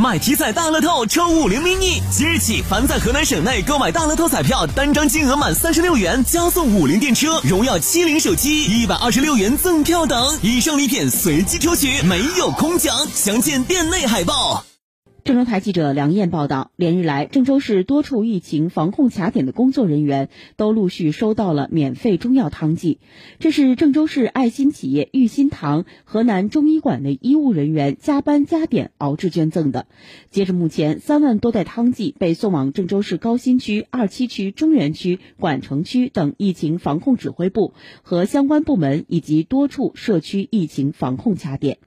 买体彩大乐透抽五菱 mini，即日起凡在河南省内购买大乐透彩票，单张金额满三十六元，加送五菱电车、荣耀七零手机一百二十六元赠票等，以上礼品随机抽取，没有空奖。详见店内海报。郑州台记者梁燕报道，连日来，郑州市多处疫情防控卡点的工作人员都陆续收到了免费中药汤剂。这是郑州市爱心企业玉心堂河南中医馆的医务人员加班加点熬制捐赠的。截至目前，三万多袋汤剂被送往郑州市高新区、二七区、中原区、管城区等疫情防控指挥部和相关部门以及多处社区疫情防控卡点。